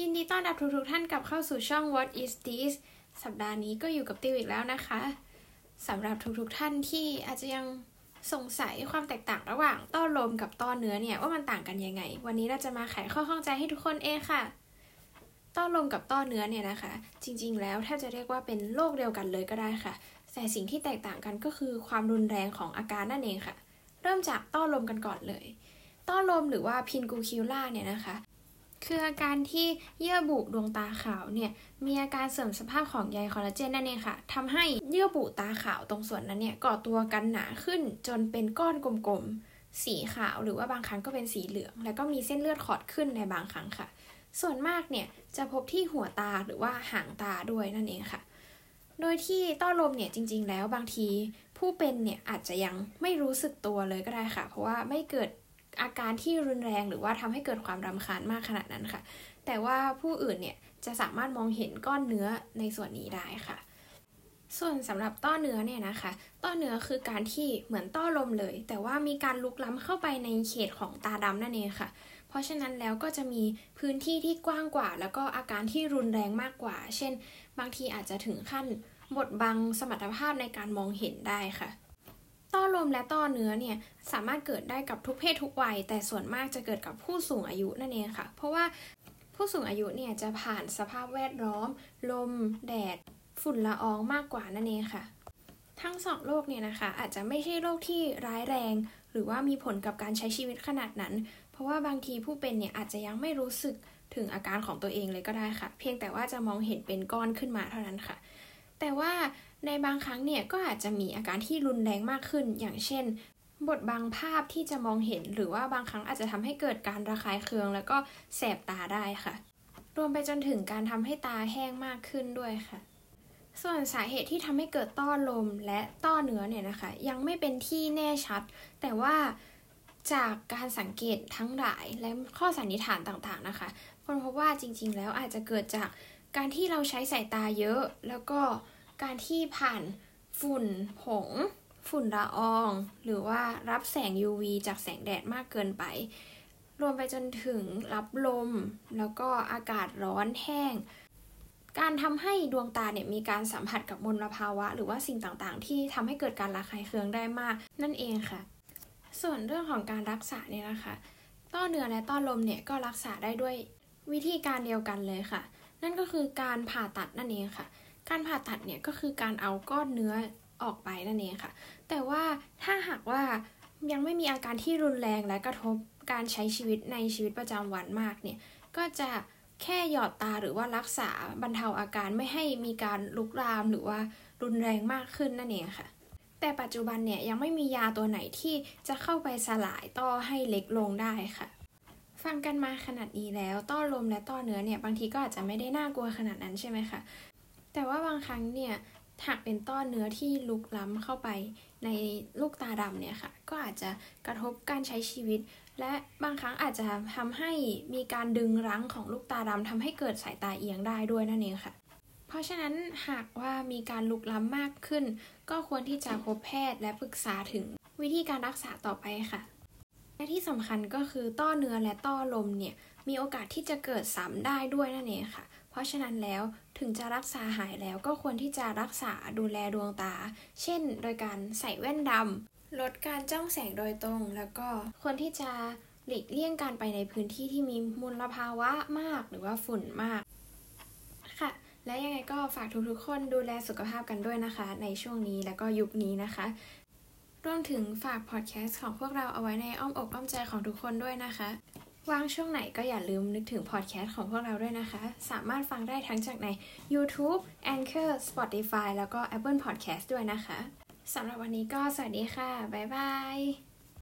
ยินดีต้อนรับทุกๆท่านกลับเข้าสู่ช่อง What is this สัปดาห์นี้ก็อยู่กับติวอีกแล้วนะคะสำหรับทุกๆท่านที่อาจจะยังสงสัยความแตกต่างระหว่างต้อลมกับต้อเนื้อเนี่ยว่ามันต่างกันยังไง วันนี้เราจะมาไขข้อข้องใจให้ทุกคนเองค่ะ ต้อลมกับต้อเนื้อเนี่ยนะคะ จริง ๆ แล้วแทบจะเรียกว่าเป็นโรคเดียวกันเลยก็ได้ค่ะ แต่สิ่งที่แตกต่างกันก็คือความรุนแรงของอาการนั่นเองค่ะ เริ่มจากต้อลมกันก่อนเลย ต้อลมหรือว่าพินกูคิวล่าเนี่ยนะคะ คืออาการที่เยื่อบุดวงตาขาวเนี่ยมีอาการเสื่อมสภาพของใยคอลลาเจนนั่นเองค่ะทำให้เยื่อบุตาขาวตรงส่วนนั้นเนี่ยก่อตัวกันหนาขึ้นจนเป็นก้อนกลมๆ สีขาวหรือว่าบางครั้งก็เป็นสีเหลือง แล้วก็มีเส้นเลือดขอดขึ้นในบางครั้งค่ะ ส่วนมากเนี่ยจะพบที่หัวตาหรือว่าหางตาด้วยนั่นเองค่ะ โดยที่ต้อลมเนี่ยจริง ๆ แล้วบางทีผู้เป็นเนี่ยอาจจะยังไม่รู้สึกตัวเลยก็ได้ค่ะ เพราะว่าไม่เกิด อาการที่รุนแรงหรือว่าทำให้เกิดความรำคาญมากขนาดนั้นค่ะ แต่ว่าผู้อื่นเนี่ยจะสามารถมองเห็นก้อนเนื้อในส่วนนี้ได้ค่ะ ส่วนสำหรับต้อเนื้อเนี่ยนะคะ ต้อเนื้อคือการที่เหมือนต้อลมเลย แต่ว่ามีการลุกล้ำเข้าไปในเขตของตาดำนั่นเองค่ะ เพราะฉะนั้นแล้วก็จะมีพื้นที่ที่กว้างกว่า แล้วก็อาการที่รุนแรงมากกว่า เช่น บางทีอาจจะถึงขั้นบดบังสมรรถภาพในการมองเห็นได้ค่ะ ต้อลมและต้อเนื้อเนี่ยสามารถเกิดได้กับทุกเพศทุกวัย แต่ส่วนมากจะเกิดกับผู้สูงอายุนั่นเองค่ะ เพราะว่าผู้สูงอายุเนี่ยจะผ่านสภาพแวดล้อม ลม แดด ฝุ่นละอองมากกว่านั่นเองค่ะ ทั้งสองโรคเนี่ยนะคะ อาจจะไม่ใช่โรคที่ร้ายแรง หรือว่ามีผลกับการใช้ชีวิตขนาดนั้น เพราะว่าบางทีผู้เป็นเนี่ยอาจจะยังไม่รู้สึกถึงอาการของตัวเองเลยก็ได้ค่ะ เพียงแต่ว่าจะมองเห็นเป็นก้อนขึ้นมาเท่านั้นค่ะ แต่ว่าในบางครั้งเนี่ยก็อาจจะมีอาการที่รุนแรงมากขึ้น อย่างเช่น บทบางภาพที่จะมองเห็น หรือว่าบางครั้งอาจจะทำให้เกิดการระคายเคือง แล้วก็แสบตาได้ค่ะ รวมไปจนถึงการทำให้ตาแห้งมากขึ้นด้วยค่ะ ส่วนสาเหตุที่ทำให้เกิดต้อลมและต้อเนื้อเนี่ยนะคะ ยังไม่เป็นที่แน่ชัด แต่ว่าจากการสังเกตทั้งหลายและข้อสันนิษฐานต่างๆนะคะ คนพบว่าจริงๆ แล้วอาจจะเกิดจาก การที่เราใช้สายตาเยอะ แล้วก็การที่ผ่านฝุ่นผง ฝุ่นละออง หรือว่ารับแสง UV จากแสงแดดมากเกินไป รวมไปจนถึงรับลม แล้วก็อากาศร้อนแห้ง การทำให้ดวงตาเนี่ยมีการสัมผัสกับมลภาวะ หรือว่าสิ่งต่างๆ ที่ทำให้เกิดการระคายเคืองได้มาก นั่นเองค่ะ ส่วนเรื่องของการรักษาเนี่ยนะคะ ต้อเนื้อและต้อลมเนี่ยก็รักษาได้ด้วยวิธีการเดียวกันเลยค่ะ นั่นก็คือการผ่าตัดนั่นเองค่ะ การผ่าตัดเนี่ยก็คือการเอาก้อนเนื้อออกไปนั่นเองค่ะ แต่ว่าถ้าหากว่ายังไม่มีอาการที่รุนแรงและกระทบการใช้ชีวิตในชีวิตประจำวันมากเนี่ย ก็จะแค่หยอดตาหรือว่ารักษาบรรเทาอาการไม่ให้มีการลุกลามหรือว่ารุนแรงมากขึ้นนั่นเองค่ะ แต่ปัจจุบันเนี่ยยังไม่มียาตัวไหนที่จะเข้าไปสลายต้อให้เล็กลงได้ค่ะ ฟังกันมาขนาดนี้แล้วต้อลมและต้อเนื้อเนี่ยบางทีก็อาจจะไม่ได้น่ากลัวขนาดนั้นใช่ไหมคะแต่ว่าบางครั้งเนี่ยหากเป็นต้อเนื้อที่ลุกล้ำเข้าไปในลูกตาดำเนี่ยค่ะ ก็อาจจะกระทบการใช้ชีวิต และบางครั้งอาจจะทำให้มีการดึงรั้งของลูกตาดำทำให้เกิดสายตาเอียงได้ด้วยนั่นเองค่ะ เพราะฉะนั้นหากว่ามีการลุกล้ำมากขึ้น ก็ควรที่จะพบแพทย์และปรึกษาถึงวิธีการรักษาต่อไปค่ะ และที่สำคัญก็คือต้อเนื้อและต้อลมเนี่ยมีโอกาสที่จะเกิดซ้ำได้ด้วยนั่นเองค่ะ เพราะฉะนั้นแล้วถึงจะรักษาหายแล้วก็ควรที่จะรักษาดูแลดวงตา เช่น โดยการใส่แว่นดำลดการจ้องแสงโดยตรง แล้วก็ควรที่จะหลีกเลี่ยงการไปในพื้นที่ที่มีมลภาวะมากหรือว่าฝุ่นมากค่ะ และยังไงก็ฝากทุกๆคนดูแลสุขภาพกันด้วยนะคะ ในช่วงนี้แล้วก็ยุคนี้นะคะ รวมถึงฝากพอดแคสต์ของพวกเราเอาไว้ในอ้อมอกอ้อมใจของทุกคนด้วยนะคะ ว่างช่วงไหนก็อย่าลืมนึกถึงพอดแคสต์ของพวกเราด้วยนะคะ สามารถฟังได้ทั้งจากใน YouTube, Anchor, Spotify แล้วก็ Apple Podcast ด้วยนะคะ สำหรับวันนี้ก็สวัสดีค่ะ บ๊ายบาย